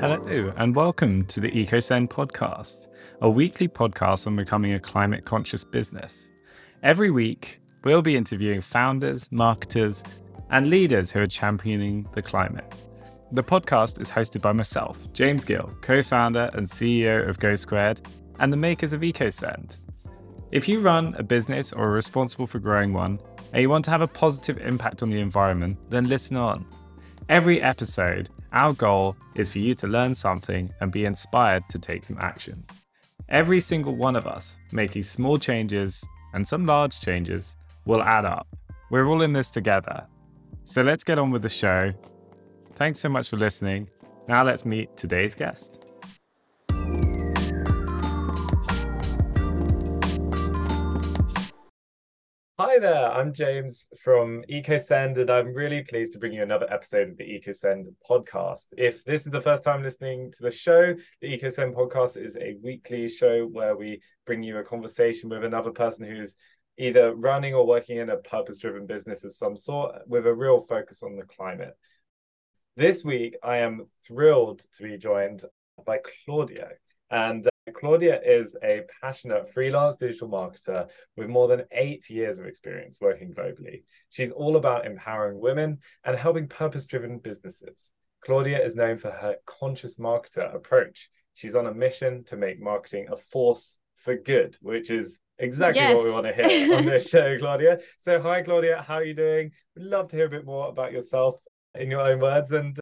Hello, and welcome to the EcoSend podcast, a weekly podcast on becoming a climate conscious business. Every week, we'll be interviewing founders, marketers, and leaders who are championing the climate. The podcast is hosted by myself, James Gill, co founder and CEO of GoSquared, and the makers of EcoSend. If you run a business or are responsible for growing one, and you want to have a positive impact on the environment, then listen on. Every episode, our goal is for you to learn something and be inspired to take some action. Every single one of us making small changes and some large changes will add up. We're all in this together. So let's get on with the show. Thanks so much for listening. Now let's meet today's guest. Hi there, I'm James from EcoSend, and I'm really pleased to bring you another episode of the EcoSend podcast. If this is the first time listening to the show, the EcoSend podcast is a weekly show where we bring you a conversation with another person who's either running or working in a purpose driven business of some sort with a real focus on the climate. This week, I am thrilled to be joined by Claudia. And Claudia is a passionate freelance digital marketer with more than eight years of experience working globally. She's all about empowering women and helping purpose driven businesses. Claudia is known for her conscious marketer approach. She's on a mission to make marketing a force for good, which is exactly yes. what we want to hear on this show, Claudia. So, hi, Claudia. How are you doing? We'd love to hear a bit more about yourself in your own words and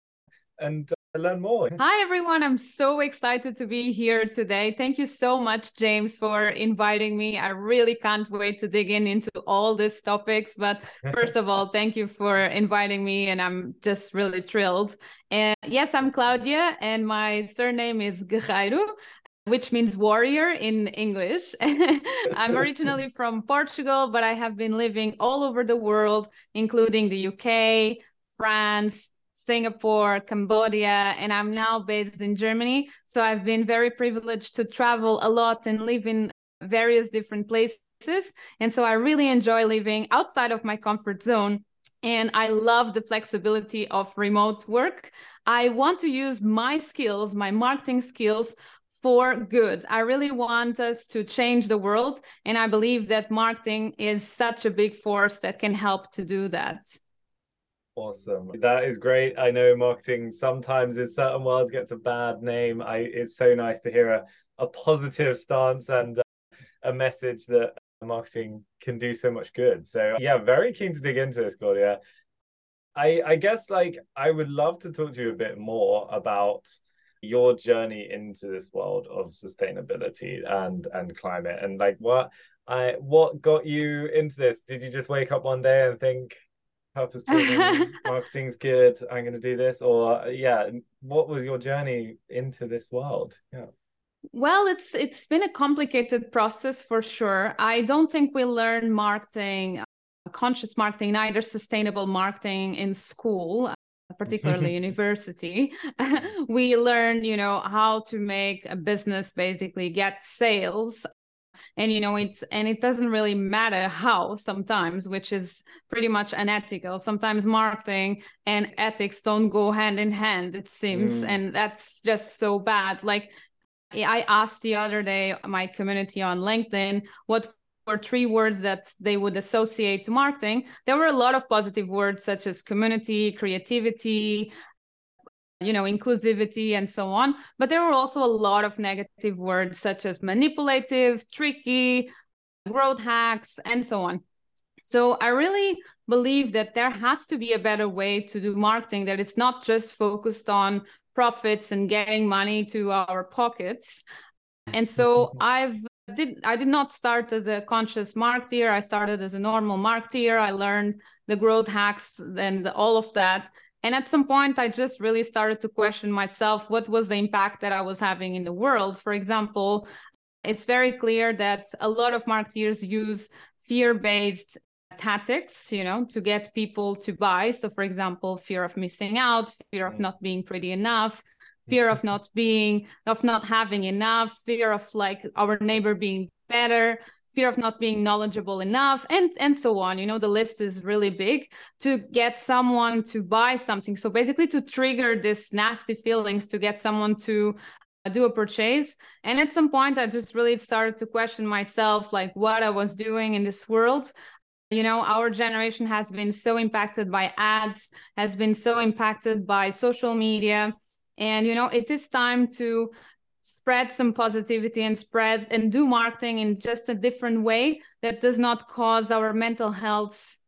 and learn more. Hi, everyone. I'm so excited to be here today. Thank you so much, James, for inviting me. I really can't wait to dig in into all these topics. But first of all, thank you for inviting me. And I'm just really thrilled. And yes, I'm Claudia, and my surname is Guerreiro which means warrior in English. I'm originally from Portugal, but I have been living all over the world, including the UK, France, Singapore, Cambodia, and I'm now based in Germany. So I've been very privileged to travel a lot and live in various different places. And so I really enjoy living outside of my comfort zone. And I love the flexibility of remote work. I want to use my skills, my marketing skills, for good. I really want us to change the world. And I believe that marketing is such a big force that can help to do that. Awesome. That is great. I know marketing sometimes in certain worlds gets a bad name. I it's so nice to hear a, a positive stance and uh, a message that marketing can do so much good. So yeah, very keen to dig into this, Claudia. I I guess like I would love to talk to you a bit more about your journey into this world of sustainability and and climate and like what I what got you into this? Did you just wake up one day and think purpose driven marketing's good i'm going to do this or yeah what was your journey into this world? Yeah. Well it's it's been a complicated process for sure. I don't think we learn marketing uh, conscious marketing neither sustainable marketing in school uh, particularly university. We learn you know how to make a business basically get sales and you know it's and it doesn't really matter how sometimes which is pretty much unethical. Sometimes marketing and ethics don't go hand in hand it seems. Mm. and that's just so bad. Like i asked the other day my community on linkedin what were three words that they would associate to marketing. There were a lot of positive words such as community creativity you know inclusivity and so on but there were also a lot of negative words such as manipulative tricky growth hacks and so on so i really believe that there has to be a better way to do marketing that it's not just focused on profits and getting money to our pockets and so i've did I did not start as a conscious marketer. I started as a normal marketer. I learned the growth hacks and all of that. And at some point, I just really started to question myself what was the impact that I was having in the world? For example, it's very clear that a lot of marketers use fear based tactics, you know, to get people to buy. So, for example, fear of missing out, fear of mm. not being pretty enough, fear of not being, of not having enough, fear of like our neighbor being better fear of not being knowledgeable enough and and so on. You know the list is really big to get someone to buy something. So basically to trigger this nasty feelings to get someone to uh, do a purchase. And at some point i just really started to question myself like what i was doing in this world. You know our generation has been so impacted by ads has been so impacted by social media. And you know it is time to spread some positivity and spread and do marketing in just a different way that does not cause our mental health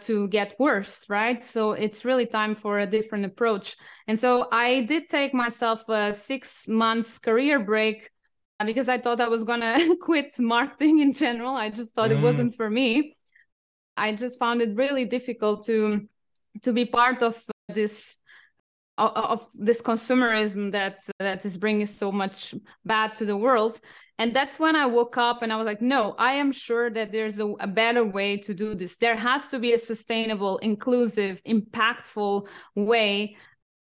to get worse right? So it's really time for a different approach. And so i did take myself a six months career break because i thought i was gonna quit marketing in general. I just thought mm. it wasn't for me. I just found it really difficult to to be part of this of this consumerism that that is bringing so much bad to the world. And that's when i woke up and i was like no i am sure that there's a, a better way to do this. There has to be a sustainable inclusive impactful way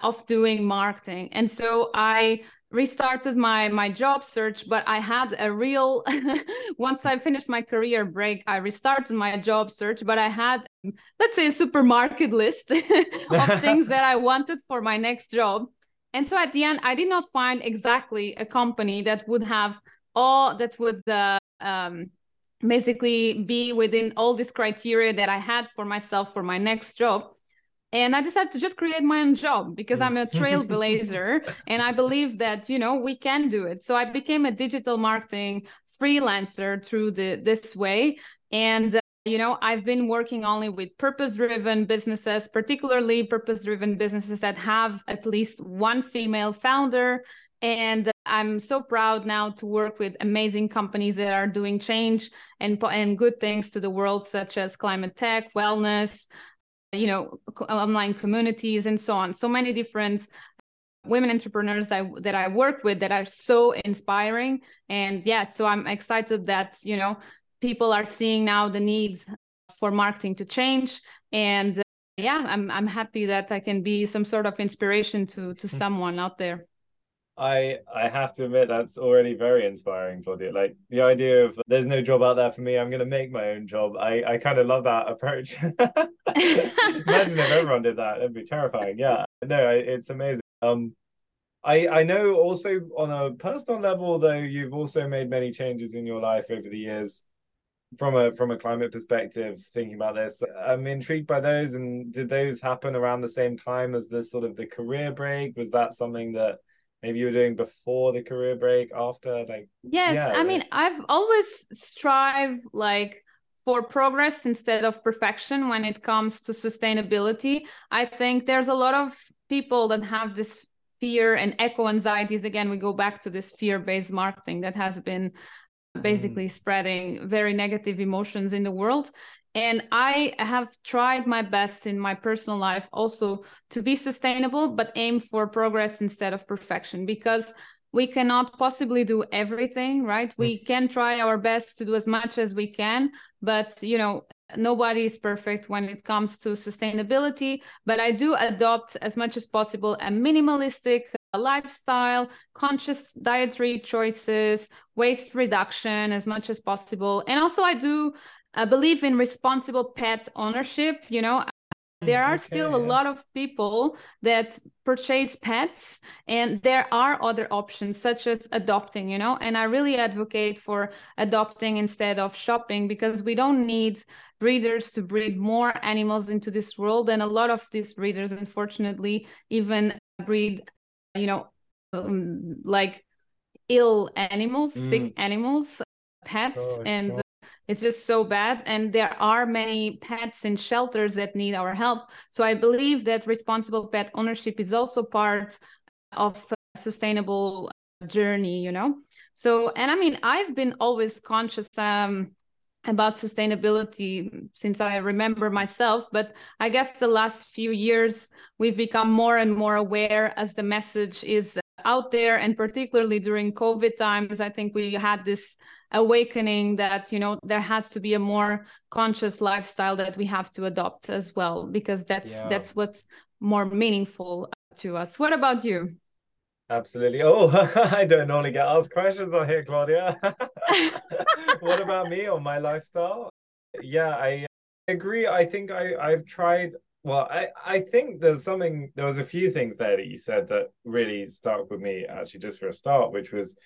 of doing marketing. And so i restarted my my job search but i had a real once i finished my career break i restarted my job search but i had let's say a supermarket list of things that i wanted for my next job. And so at the end i did not find exactly a company that would have all that would uh, um, basically be within all this criteria that i had for myself for my next job. And i decided to just create my own job because i'm a trailblazer and i believe that you know we can do it. So i became a digital marketing freelancer through the this way. And you know i've been working only with purpose driven businesses particularly purpose driven businesses that have at least one female founder. And i'm so proud now to work with amazing companies that are doing change and and good things to the world such as climate tech wellness you know online communities and so on. So many different women entrepreneurs that, that i work with that are so inspiring. And yes yeah, so i'm excited that you know people are seeing now the needs for marketing to change and uh, yeah i'm i'm happy that i can be some sort of inspiration to to mm-hmm. someone out there I I have to admit that's already very inspiring, Claudia. Like the idea of there's no job out there for me, I'm gonna make my own job. I I kind of love that approach. Imagine if everyone did that; it'd be terrifying. Yeah, no, it's amazing. Um, I I know also on a personal level though, you've also made many changes in your life over the years. From a from a climate perspective, thinking about this, I'm intrigued by those. And did those happen around the same time as the sort of the career break? Was that something that maybe you were doing before the career break after like yes yeah, i mean i've always strive like for progress instead of perfection when it comes to sustainability i think there's a lot of people that have this fear and eco anxieties again we go back to this fear based marketing that has been basically mm. spreading very negative emotions in the world and I have tried my best in my personal life also to be sustainable, but aim for progress instead of perfection because we cannot possibly do everything, right? We can try our best to do as much as we can, but you know, nobody is perfect when it comes to sustainability. But I do adopt as much as possible a minimalistic lifestyle, conscious dietary choices, waste reduction as much as possible. And also, I do I believe in responsible pet ownership. You know, there are mm-hmm. okay, still a lot of people that purchase pets and there are other options such as adopting you know and i really advocate for adopting instead of shopping because we don't need breeders to breed more animals into this world and a lot of these breeders unfortunately even breed you know um, like ill animals mm. sick animals pets oh, and it's just so bad. And there are many pets in shelters that need our help. So i believe that responsible pet ownership is also part of a sustainable journey you know? So and i mean i've been always conscious um about sustainability since I remember myself. But I guess the last few years, we've become more and more aware as the message is out there. And particularly during COVID times, I think we had this awakening that you know there has to be a more conscious lifestyle that we have to adopt as well because that's yeah. that's what's more meaningful to us what about you absolutely oh i don't normally get asked questions on here claudia what about me or my lifestyle? Yeah, I agree. I think I I've tried. Well, I I think there's something. There was a few things there that you said that really stuck with me. Actually, just for a start, which was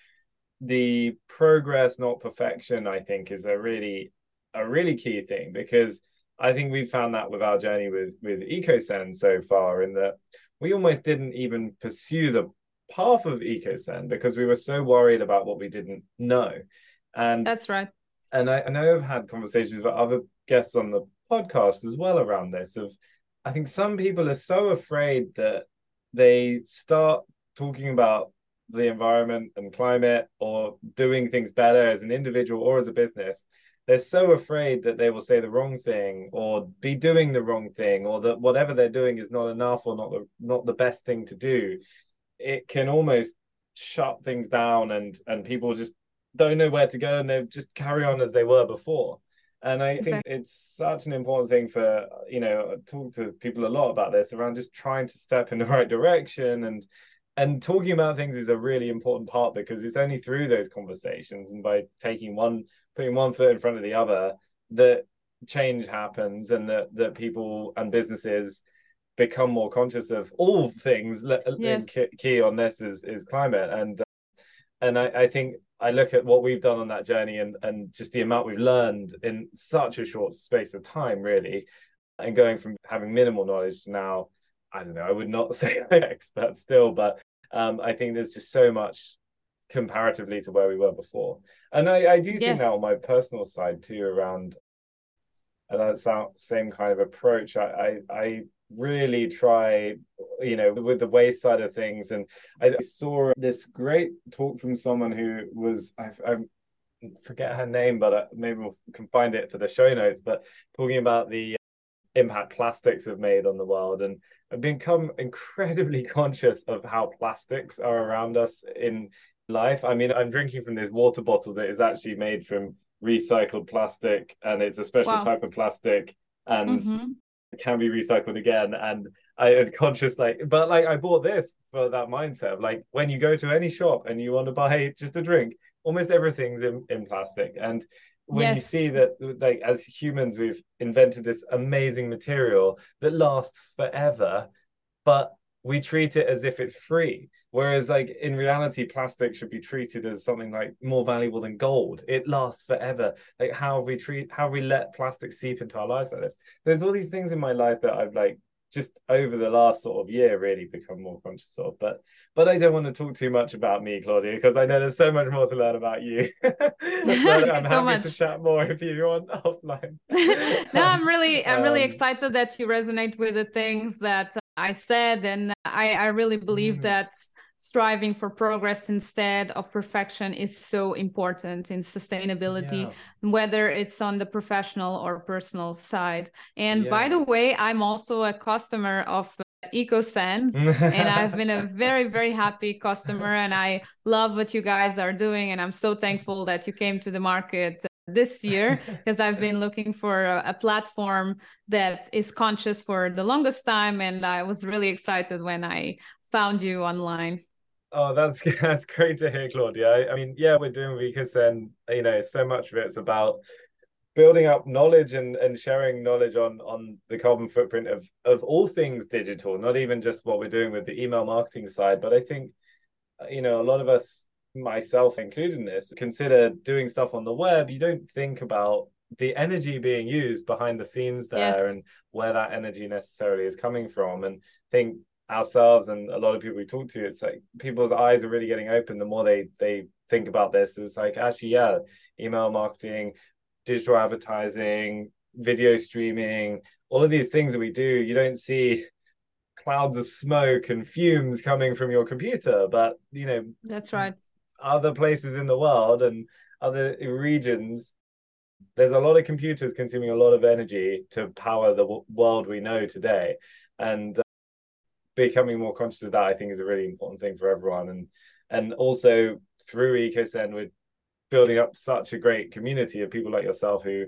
the progress, not perfection. I think is a really a really key thing because I think we found that with our journey with with EcoSend so far, in that we almost didn't even pursue the path of EcoSend because we were so worried about what we didn't know. And that's right. And I, I know I've had conversations with other guests on the podcast as well around this. Of I think some people are so afraid that they start talking about the environment and climate or doing things better as an individual or as a business they're so afraid that they will say the wrong thing or be doing the wrong thing or that whatever they're doing is not enough or not the not the best thing to do it can almost shut things down and and people just don't know where to go and they just carry on as they were before and i exactly. think it's such an important thing for you know I talk to people a lot about this around just trying to step in the right direction and and talking about things is a really important part because it's only through those conversations and by taking one putting one foot in front of the other that change happens and that that people and businesses become more conscious of all things yes. key on this is is climate and uh, and I, I think I look at what we've done on that journey and and just the amount we've learned in such a short space of time really and going from having minimal knowledge to now I don't know I would not say I'm expert still but um, I think there's just so much comparatively to where we were before and I, I do think yes. that on my personal side too around and that same kind of approach I, I I really try, you know, with the waste side of things. And I saw this great talk from someone who was, I, I forget her name, but uh, maybe we can find it for the show notes, but talking about the impact plastics have made on the world. And I've become incredibly conscious of how plastics are around us in life. I mean, I'm drinking from this water bottle that is actually made from recycled plastic and it's a special wow. type of plastic and mm-hmm can be recycled again and i had conscious like but like i bought this for that mindset of like when you go to any shop and you want to buy just a drink almost everything's in, in plastic and when yes. you see that like as humans we've invented this amazing material that lasts forever but we treat it as if it's free. Whereas like in reality plastic should be treated as something like more valuable than gold. It lasts forever. Like how we treat how we let plastic seep into our lives like this. There's all these things in my life that i've like just over the last sort of year really become more conscious of. But but i don't want to talk too much about me claudia because i know there's so much more to learn about you. I'm so happy much. to chat more if you want offline. No i'm really i'm really um, excited that you resonate with the things that I said, and I, I really believe mm. that striving for progress instead of perfection is so important in sustainability, yeah. whether it's on the professional or personal side. And yeah. by the way, I'm also a customer of EcoSend, and I've been a very, very happy customer, and I love what you guys are doing, and I'm so thankful that you came to the market this year because I've been looking for a, a, platform that is conscious for the longest time, and I was really excited when I found you online. Oh, that's that's great to hear, Claudia. I, I mean, yeah, we're doing because then you know so much of it's about building up knowledge and, and sharing knowledge on on the carbon footprint of of all things digital, not even just what we're doing with the email marketing side, but I think you know a lot of us myself included in this, consider doing stuff on the web, you don't think about the energy being used behind the scenes there yes. and where that energy necessarily is coming from. And think ourselves and a lot of people we talk to, it's like people's eyes are really getting open the more they they think about this. It's like actually, yeah, email marketing, digital advertising, video streaming, all of these things that we do, you don't see clouds of smoke and fumes coming from your computer but you know that's right other places in the world and other regions there's a lot of computers consuming a lot of energy to power the w- world we know today. And uh, becoming more conscious of that i think is a really important thing for everyone. And and also through ecosend we're building up such a great community of people like yourself who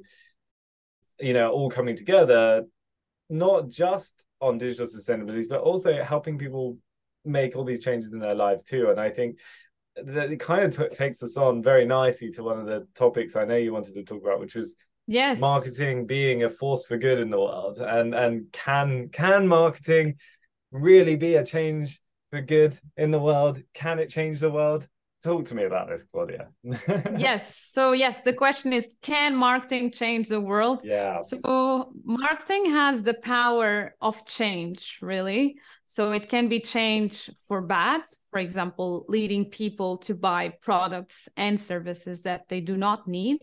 you know all coming together not just on digital sustainability but also helping people make all these changes in their lives too. And i think that it kind of t- takes us on very nicely to one of the topics I know you wanted to talk about, which was yes. marketing being a force for good in the world and and can can marketing really be a change for good in the world? Can it change the world talk to me about this claudia. Yes. So yes the question is can marketing change the world? Yeah. So marketing has the power of change really. So it can be change for bad for example leading people to buy products and services that they do not need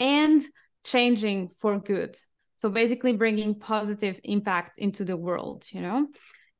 and changing for good. So basically bringing positive impact into the world you know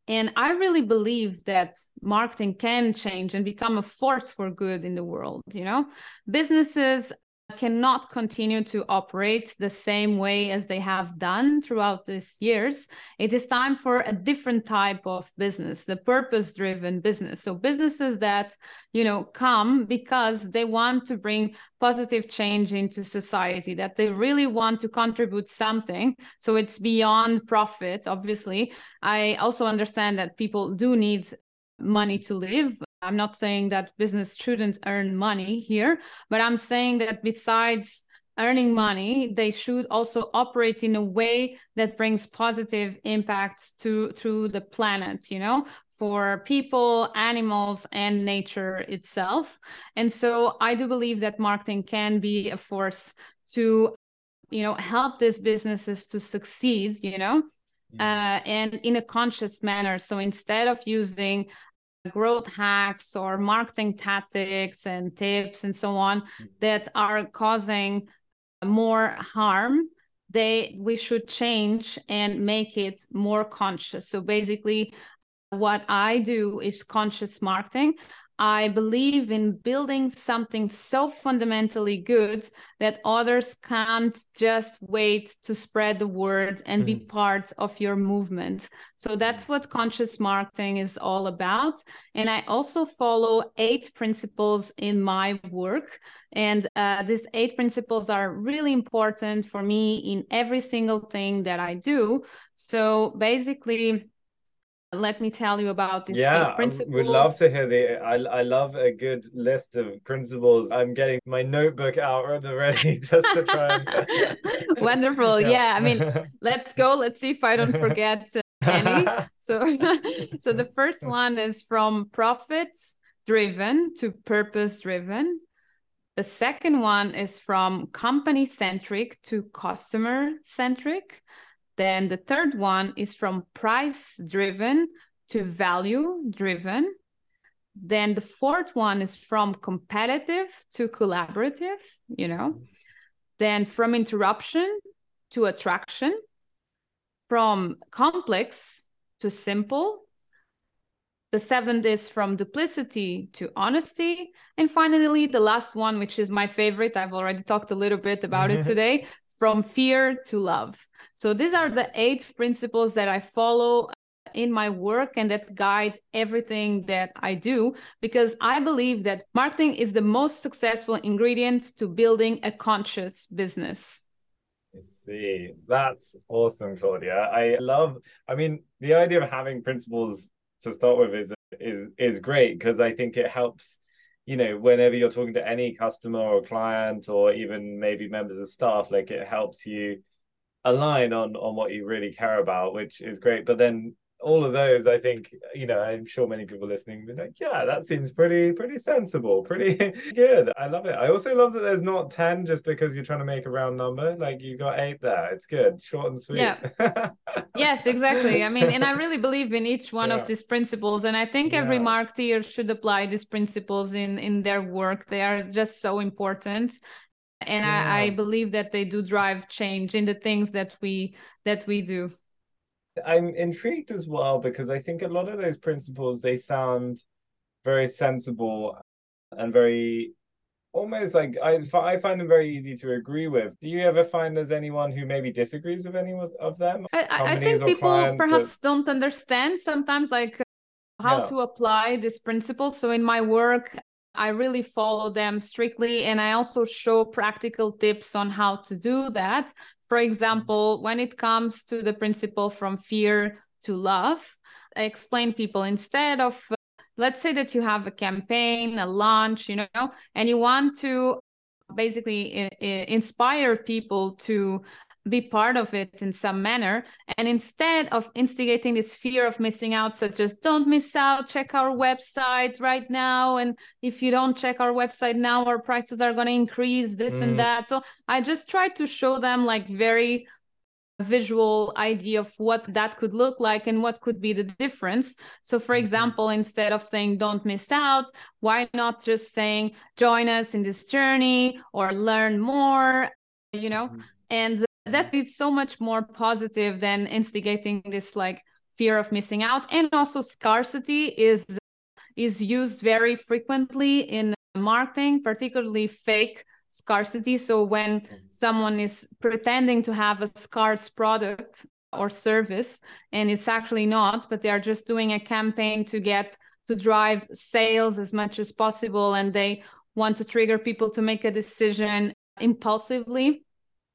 and i really believe that marketing can change and become a force for good in the world you know? Businesses cannot continue to operate the same way as they have done throughout these years. It is time for a different type of business, the purpose driven business. So businesses that, you know, come because they want to bring positive change into society, that they really want to contribute something. So it's beyond profit, obviously. I also understand that people do need money to live I'm not saying that business shouldn't earn money here, but I'm saying that besides earning money, they should also operate in a way that brings positive impact to to the planet, you know, for people, animals, and nature itself. And so I do believe that marketing can be a force to, you know, help these businesses to succeed, you know, mm. uh, and in a conscious manner. So instead of using growth hacks or marketing tactics and tips and so on mm-hmm. that are causing more harm they we should change and make it more conscious so basically what i do is conscious marketing I believe in building something so fundamentally good that others can't just wait to spread the word and mm. be part of your movement. So that's what conscious marketing is all about. And I also follow eight principles in my work. And uh, these eight principles are really important for me in every single thing that I do. So basically, let me tell you about these yeah, principles. Um, we'd love to hear the. I I love a good list of principles. I'm getting my notebook out ready just to try. And... Wonderful. Yeah. yeah. I mean, let's go. Let's see if I don't forget any. so, so the first one is from profits driven to purpose driven. The second one is from company centric to customer centric. Then the third one is from price driven to value driven. Then the fourth one is from competitive to collaborative, you know. Then from interruption to attraction, from complex to simple. The seventh is from duplicity to honesty. And finally, the last one, which is my favorite, I've already talked a little bit about it today from fear to love. So these are the eight principles that I follow in my work and that guide everything that I do because I believe that marketing is the most successful ingredient to building a conscious business. I see. That's awesome, Claudia. I love I mean the idea of having principles to start with is is is great because I think it helps you know whenever you're talking to any customer or client or even maybe members of staff like it helps you align on on what you really care about which is great. But then all of those i think you know i'm sure many people listening be like yeah that seems pretty pretty sensible pretty good. I love it. I also love that there's not 10 just because you're trying to make a round number. Like you got eight there. It's good. Short and sweet. Yeah. Yes exactly. I mean and i really believe in each one yeah. of these principles and i think yeah. every marketer should apply these principles in in their work. They are just so important and yeah. I, I believe that they do drive change in the things that we that we do I'm intrigued as well because I think a lot of those principles they sound very sensible and very almost like I I find them very easy to agree with. Do you ever find there's anyone who maybe disagrees with any of them? I, I think people perhaps that... don't understand sometimes like how to apply these principles. So in my work, I really follow them strictly and I also show practical tips on how to do that. For example, when it comes to the principle from fear to love, I explain people instead of let's say that you have a campaign, a launch, you know, and you want to basically eh, eh, inspire people to be part of it in some manner. And instead of instigating this fear of missing out, such as don't miss out, check our website right now. And if you don't check our website now, our prices are going to increase this mm. and that. So I just try to show them like very visual idea of what that could look like and what could be the difference. So, for mm-hmm. example, instead of saying don't miss out, why not just saying join us in this journey or learn more, you know? Mm-hmm. And that is so much more positive than instigating this like fear of missing out and also scarcity is is used very frequently in marketing particularly fake scarcity so when mm-hmm. someone is pretending to have a scarce product or service and it's actually not but they are just doing a campaign to get to drive sales as much as possible and they want to trigger people to make a decision impulsively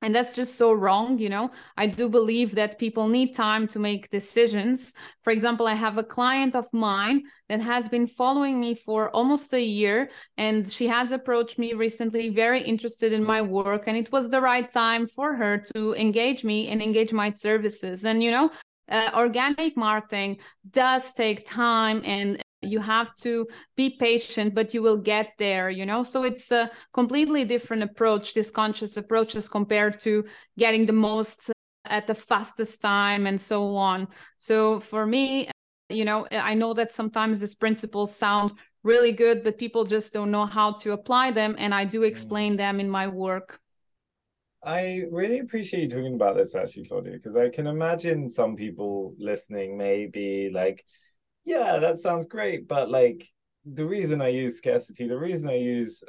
and that's just so wrong you know? I do believe that people need time to make decisions. For example i have a client of mine that has been following me for almost a year and she has approached me recently very interested in my work and it was the right time for her to engage me and engage my services. And you know uh, organic marketing does take time and you have to be patient but you will get there you know? So it's a completely different approach this conscious approach as compared to getting the most at the fastest time and so on. So for me you know i know that sometimes these principles sound really good but people just don't know how to apply them and i do mm. explain them in my work. I really appreciate you talking about this actually, Claudia, because I can imagine some people listening may be like, yeah, that sounds great. But like the reason I use scarcity, the reason I use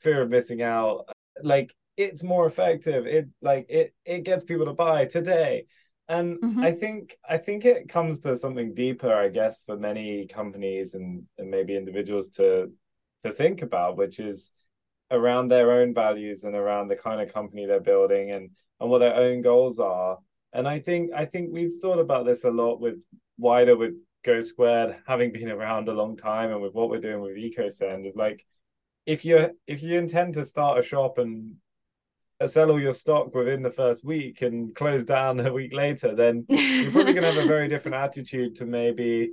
fear of missing out, like it's more effective. It like it it gets people to buy today. And mm-hmm. I think I think it comes to something deeper, I guess, for many companies and, and maybe individuals to to think about, which is around their own values and around the kind of company they're building and and what their own goals are. And I think I think we've thought about this a lot with wider with GoSquared, having been around a long time, and with what we're doing with EcoSend, like if you if you intend to start a shop and sell all your stock within the first week and close down a week later, then you're probably going to have a very different attitude to maybe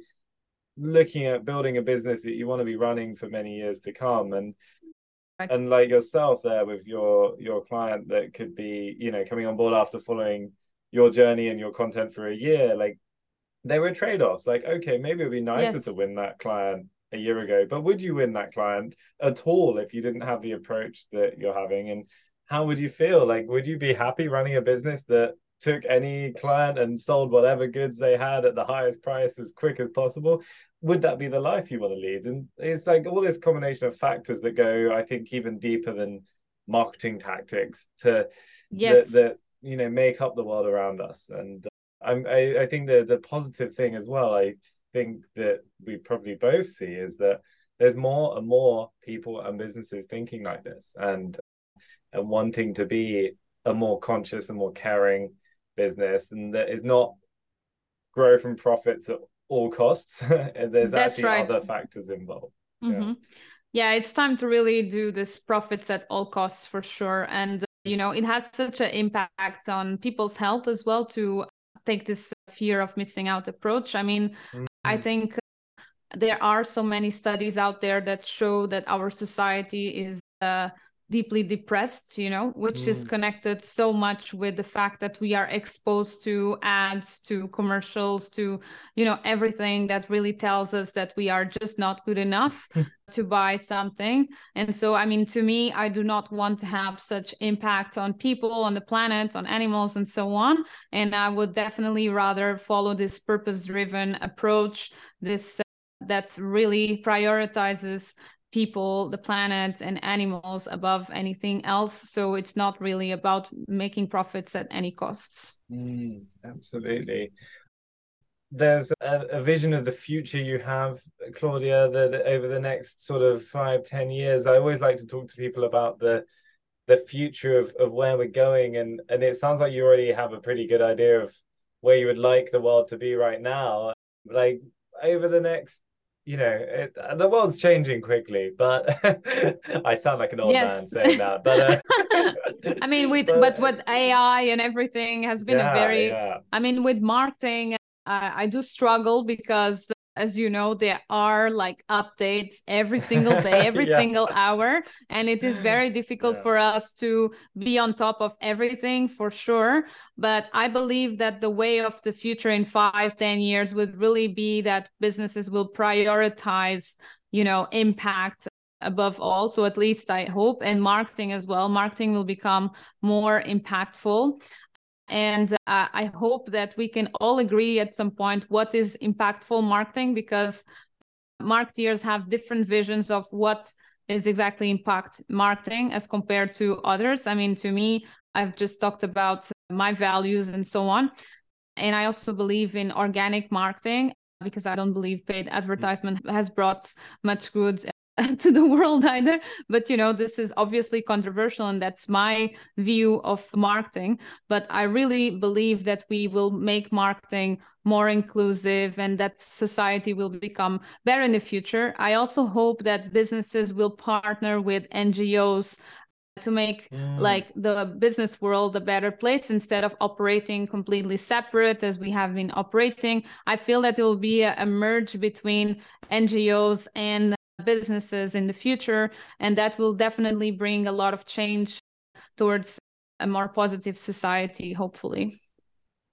looking at building a business that you want to be running for many years to come. And right. and like yourself there with your your client that could be you know coming on board after following your journey and your content for a year, like there were trade-offs. Like okay maybe it'd be nicer yes. to win that client a year ago but would you win that client at all if you didn't have the approach that you're having? And how would you feel? Like would you be happy running a business that took any client and sold whatever goods they had at the highest price as quick as possible? Would that be the life you want to lead? And it's like all this combination of factors that go i think even deeper than marketing tactics to yes. that, that you know make up the world around us. And I'm, I, I think the the positive thing as well. I think that we probably both see is that there's more and more people and businesses thinking like this and and wanting to be a more conscious and more caring business and that is not growth and profits at all costs and there's That's actually right. other factors involved mm-hmm. yeah. yeah it's time to really do this profits at all costs for sure and you know it has such an impact on people's health as well to take this fear of missing out approach. I mean, mm-hmm. I think there are so many studies out there that show that our society is uh, deeply depressed you know which mm. is connected so much with the fact that we are exposed to ads to commercials to you know everything that really tells us that we are just not good enough to buy something. And so i mean to me i do not want to have such impact on people on the planet on animals and so on. And i would definitely rather follow this purpose driven approach this uh, that really prioritizes people, the planet, and animals above anything else. So it's not really about making profits at any costs. Mm, absolutely. There's a, a, vision of the future you have, Claudia, that over the next sort of five, ten years. I always like to talk to people about the the future of, of where we're going and and it sounds like you already have a pretty good idea of where you would like the world to be right now. Like over the next you know, it, the world's changing quickly, but I sound like an old yes. man saying that. But uh, I mean, with but, but with AI and everything has been yeah, a very. Yeah. I mean, with marketing, uh, I do struggle because as you know there are like updates every single day every yeah. single hour and it is very difficult yeah. for us to be on top of everything for sure but i believe that the way of the future in five ten years would really be that businesses will prioritize you know impact above all so at least i hope and marketing as well marketing will become more impactful and uh, I hope that we can all agree at some point what is impactful marketing because marketeers have different visions of what is exactly impact marketing as compared to others. I mean, to me, I've just talked about my values and so on. And I also believe in organic marketing because I don't believe paid advertisement has brought much good to the world either. But you know this is obviously controversial and that's my view of marketing. But i really believe that we will make marketing more inclusive and that society will become better in the future. I also hope that businesses will partner with ngos to make mm. like the business world a better place instead of operating completely separate as we have been operating. I feel that it will be a, a merge between ngos and businesses in the future. And that will definitely bring a lot of change towards a more positive society, hopefully.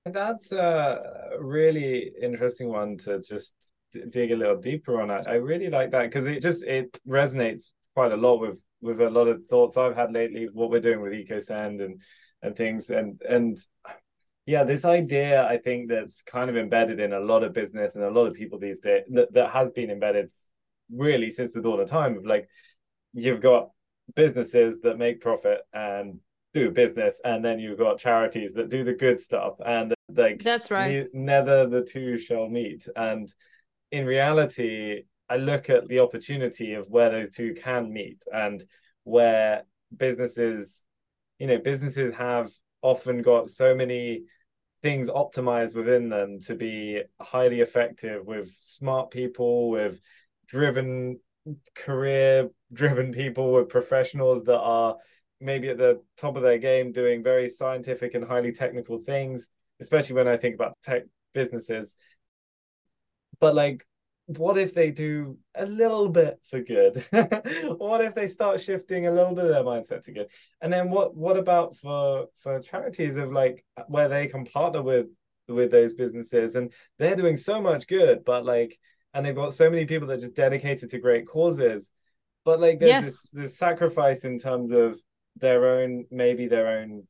That's a really interesting one to just dig a little deeper on. I really like that because it just it resonates quite a lot with with a lot of thoughts I've had lately. What we're doing with EcoSend and and things and and yeah, this idea I think that's kind of embedded in a lot of business and a lot of people these days that, that has been embedded really since the dawn of time of like you've got businesses that make profit and do business and then you've got charities that do the good stuff and like that's right. ne- neither the two shall meet. And in reality i look at the opportunity of where those two can meet and where businesses you know businesses have often got so many things optimized within them to be highly effective with smart people with driven career driven people with professionals that are maybe at the top of their game doing very scientific and highly technical things especially when i think about tech businesses. But like what if they do a little bit for good? What if they start shifting a little bit of their mindset to good? And then what what about for for charities of like where they can partner with with those businesses? And they're doing so much good but like and they've got so many people that are just dedicated to great causes. But like there's yes. this, this sacrifice in terms of their own maybe their own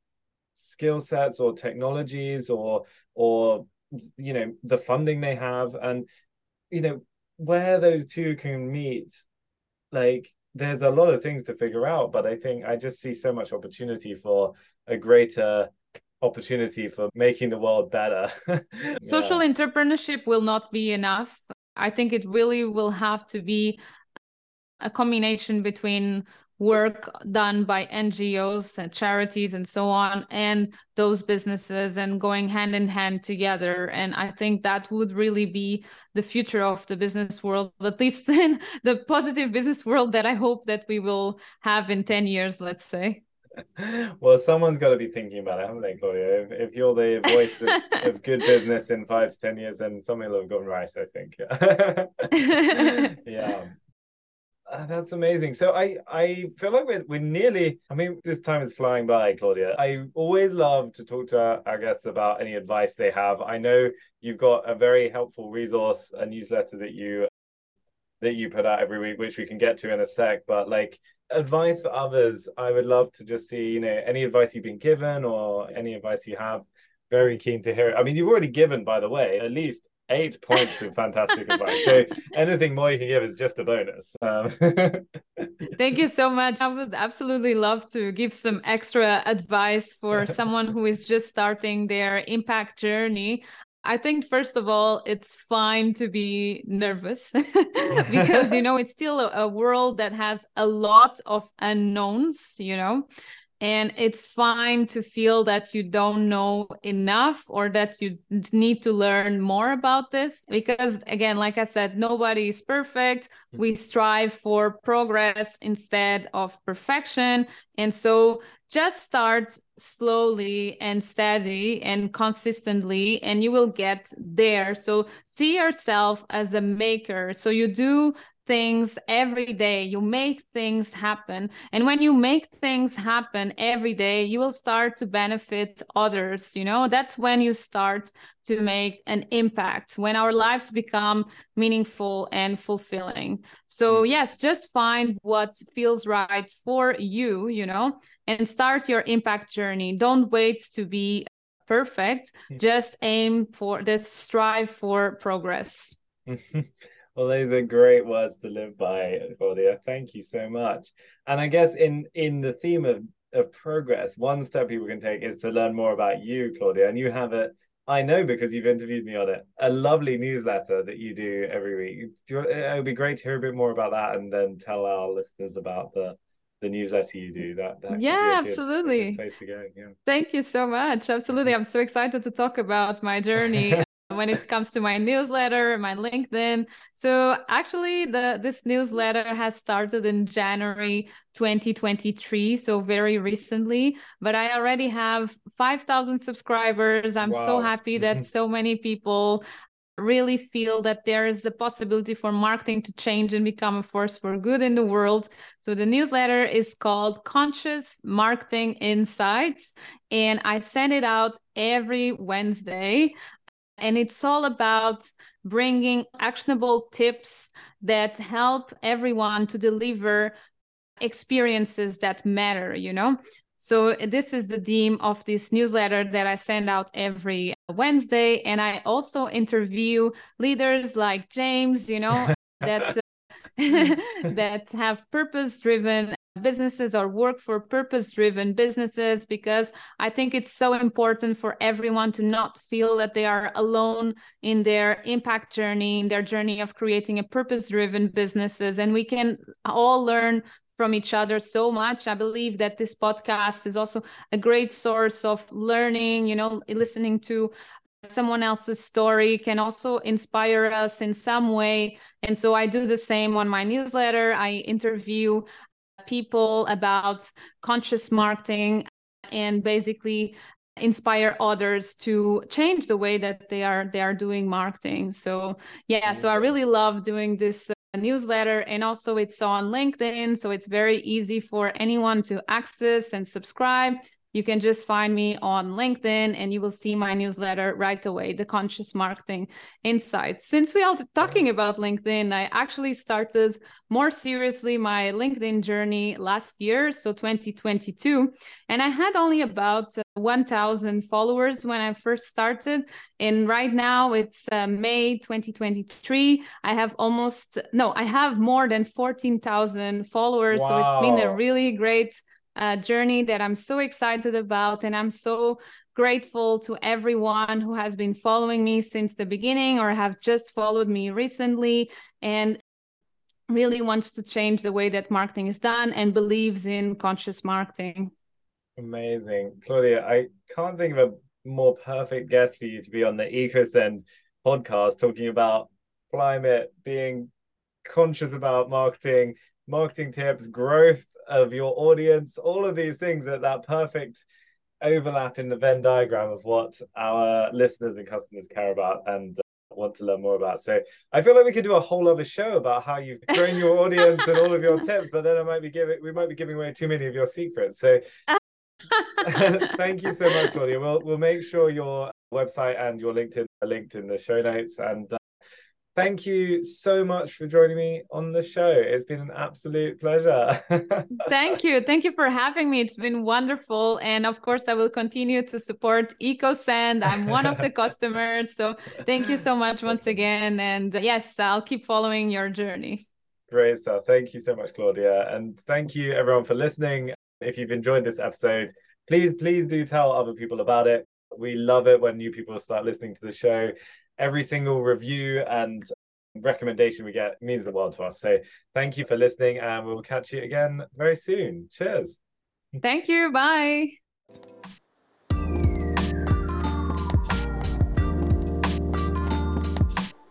skill sets or technologies or or you know the funding they have. And you know where those two can meet like there's a lot of things to figure out. But i think i just see so much opportunity for a greater opportunity for making the world better. Social yeah. entrepreneurship will not be enough I think it really will have to be a combination between work done by NGOs and charities and so on, and those businesses and going hand in hand together. And I think that would really be the future of the business world, at least in the positive business world that I hope that we will have in 10 years, let's say. Well, someone's got to be thinking about it, haven't they, Claudia? If, if you're the voice of, of, good business in five to ten years, then something will have gone right. I think. yeah. Uh, that's amazing. So I I feel like we're, we're nearly. I mean, this time is flying by, Claudia. I always love to talk to our guests about any advice they have. I know you've got a very helpful resource, a newsletter that you that you put out every week, which we can get to in a sec. But like advice for others, I would love to just see, you know, any advice you've been given or any advice you have. Very keen to hear it. I mean, you've already given, by the way, at least eight points of fantastic advice. So anything more you can give is just a bonus. Um. Thank you so much. I would absolutely love to give some extra advice for someone who is just starting their impact journey. I think first of all, it's fine to be nervous because you know it's still a, a, world that has a lot of unknowns, you know. and it's fine to feel that you don't know enough or that you need to learn more about this because again like i said nobody is perfect mm. we strive for progress instead of perfection and so just start slowly and steady and consistently and you will get there. So see yourself as a maker. So you do things every day. You make things happen. And when you make things happen every day you will start to benefit others you know? That's when you start to make an impact when our lives become meaningful and fulfilling. So mm. yes just find what feels right for you you know and start your impact journey. Don't wait to be perfect. Mm. just aim for this strive for progress Well, those are great words to live by, Claudia. Thank you so much. And I guess in in the theme of of progress, one step people can take is to learn more about you, Claudia. And you have it, I know because you've interviewed me on it, a lovely newsletter that you do every week. Do you, uh, it would be great to hear a bit more about that and then tell our listeners about the the newsletter you do that, that yeah absolutely place to go yeah thank you so much absolutely i'm so excited to talk about my journey when it comes to my newsletter, my LinkedIn. So actually the this newsletter has started in January 2023, so very recently, but I already have 5,000 subscribers. I'm wow. so happy that mm-hmm. so many people really feel that there is a possibility for marketing to change and become a force for good in the world. So the newsletter is called Conscious Marketing Insights, and I send it out every Wednesday. And it's all about bringing actionable tips that help everyone to deliver experiences that matter, you know? So, this is the theme of this newsletter that I send out every Wednesday. And I also interview leaders like James, you know, that. Uh, that have purpose driven businesses or work for purpose driven businesses because I think it's so important for everyone to not feel that they are alone in their impact journey, in their journey of creating a purpose driven businesses. And we can all learn from each other so much. I believe that this podcast is also a great source of learning, you know, listening to someone else's story can also inspire us in some way. And so I do the same on my newsletter. I interview people about conscious marketing and basically inspire others to change the way that they are they are doing marketing. So yeah so i really love doing this uh, newsletter. And also it's on linkedin so it's very easy for anyone to access and subscribe you can just find me on LinkedIn and you will see my newsletter right away, the Conscious Marketing Insights. Since we are talking about LinkedIn, I actually started more seriously my LinkedIn journey last year, so 2022. And I had only about 1,000 followers when I first started. And right now it's uh, May 2023. I have almost, no, I have more than 14,000 followers. Wow. So it's been a really great uh, journey that I'm so excited about. And I'm so grateful to everyone who has been following me since the beginning or have just followed me recently and really wants to change the way that marketing is done and believes in conscious marketing. Amazing. Claudia, I can't think of a more perfect guest for you to be on the EcoSend podcast talking about climate, being conscious about marketing, marketing tips, growth of your audience, all of these things at that perfect overlap in the Venn diagram of what our listeners and customers care about and uh, want to learn more about. So I feel like we could do a whole other show about how you've grown your audience and all of your tips, but then I might be giving we might be giving away too many of your secrets. So thank you so much, Claudia. We'll we'll make sure your website and your LinkedIn are linked in the show notes and uh, thank you so much for joining me on the show. It's been an absolute pleasure. thank you. Thank you for having me. It's been wonderful. And of course, I will continue to support EcoSend. I'm one of the customers. So thank you so much once again. And yes, I'll keep following your journey. Great stuff. Thank you so much, Claudia. And thank you, everyone, for listening. If you've enjoyed this episode, please, please do tell other people about it. We love it when new people start listening to the show every single review and recommendation we get means the world to us. So thank you for listening, and we'll catch you again very soon. Cheers. Thank you. Bye.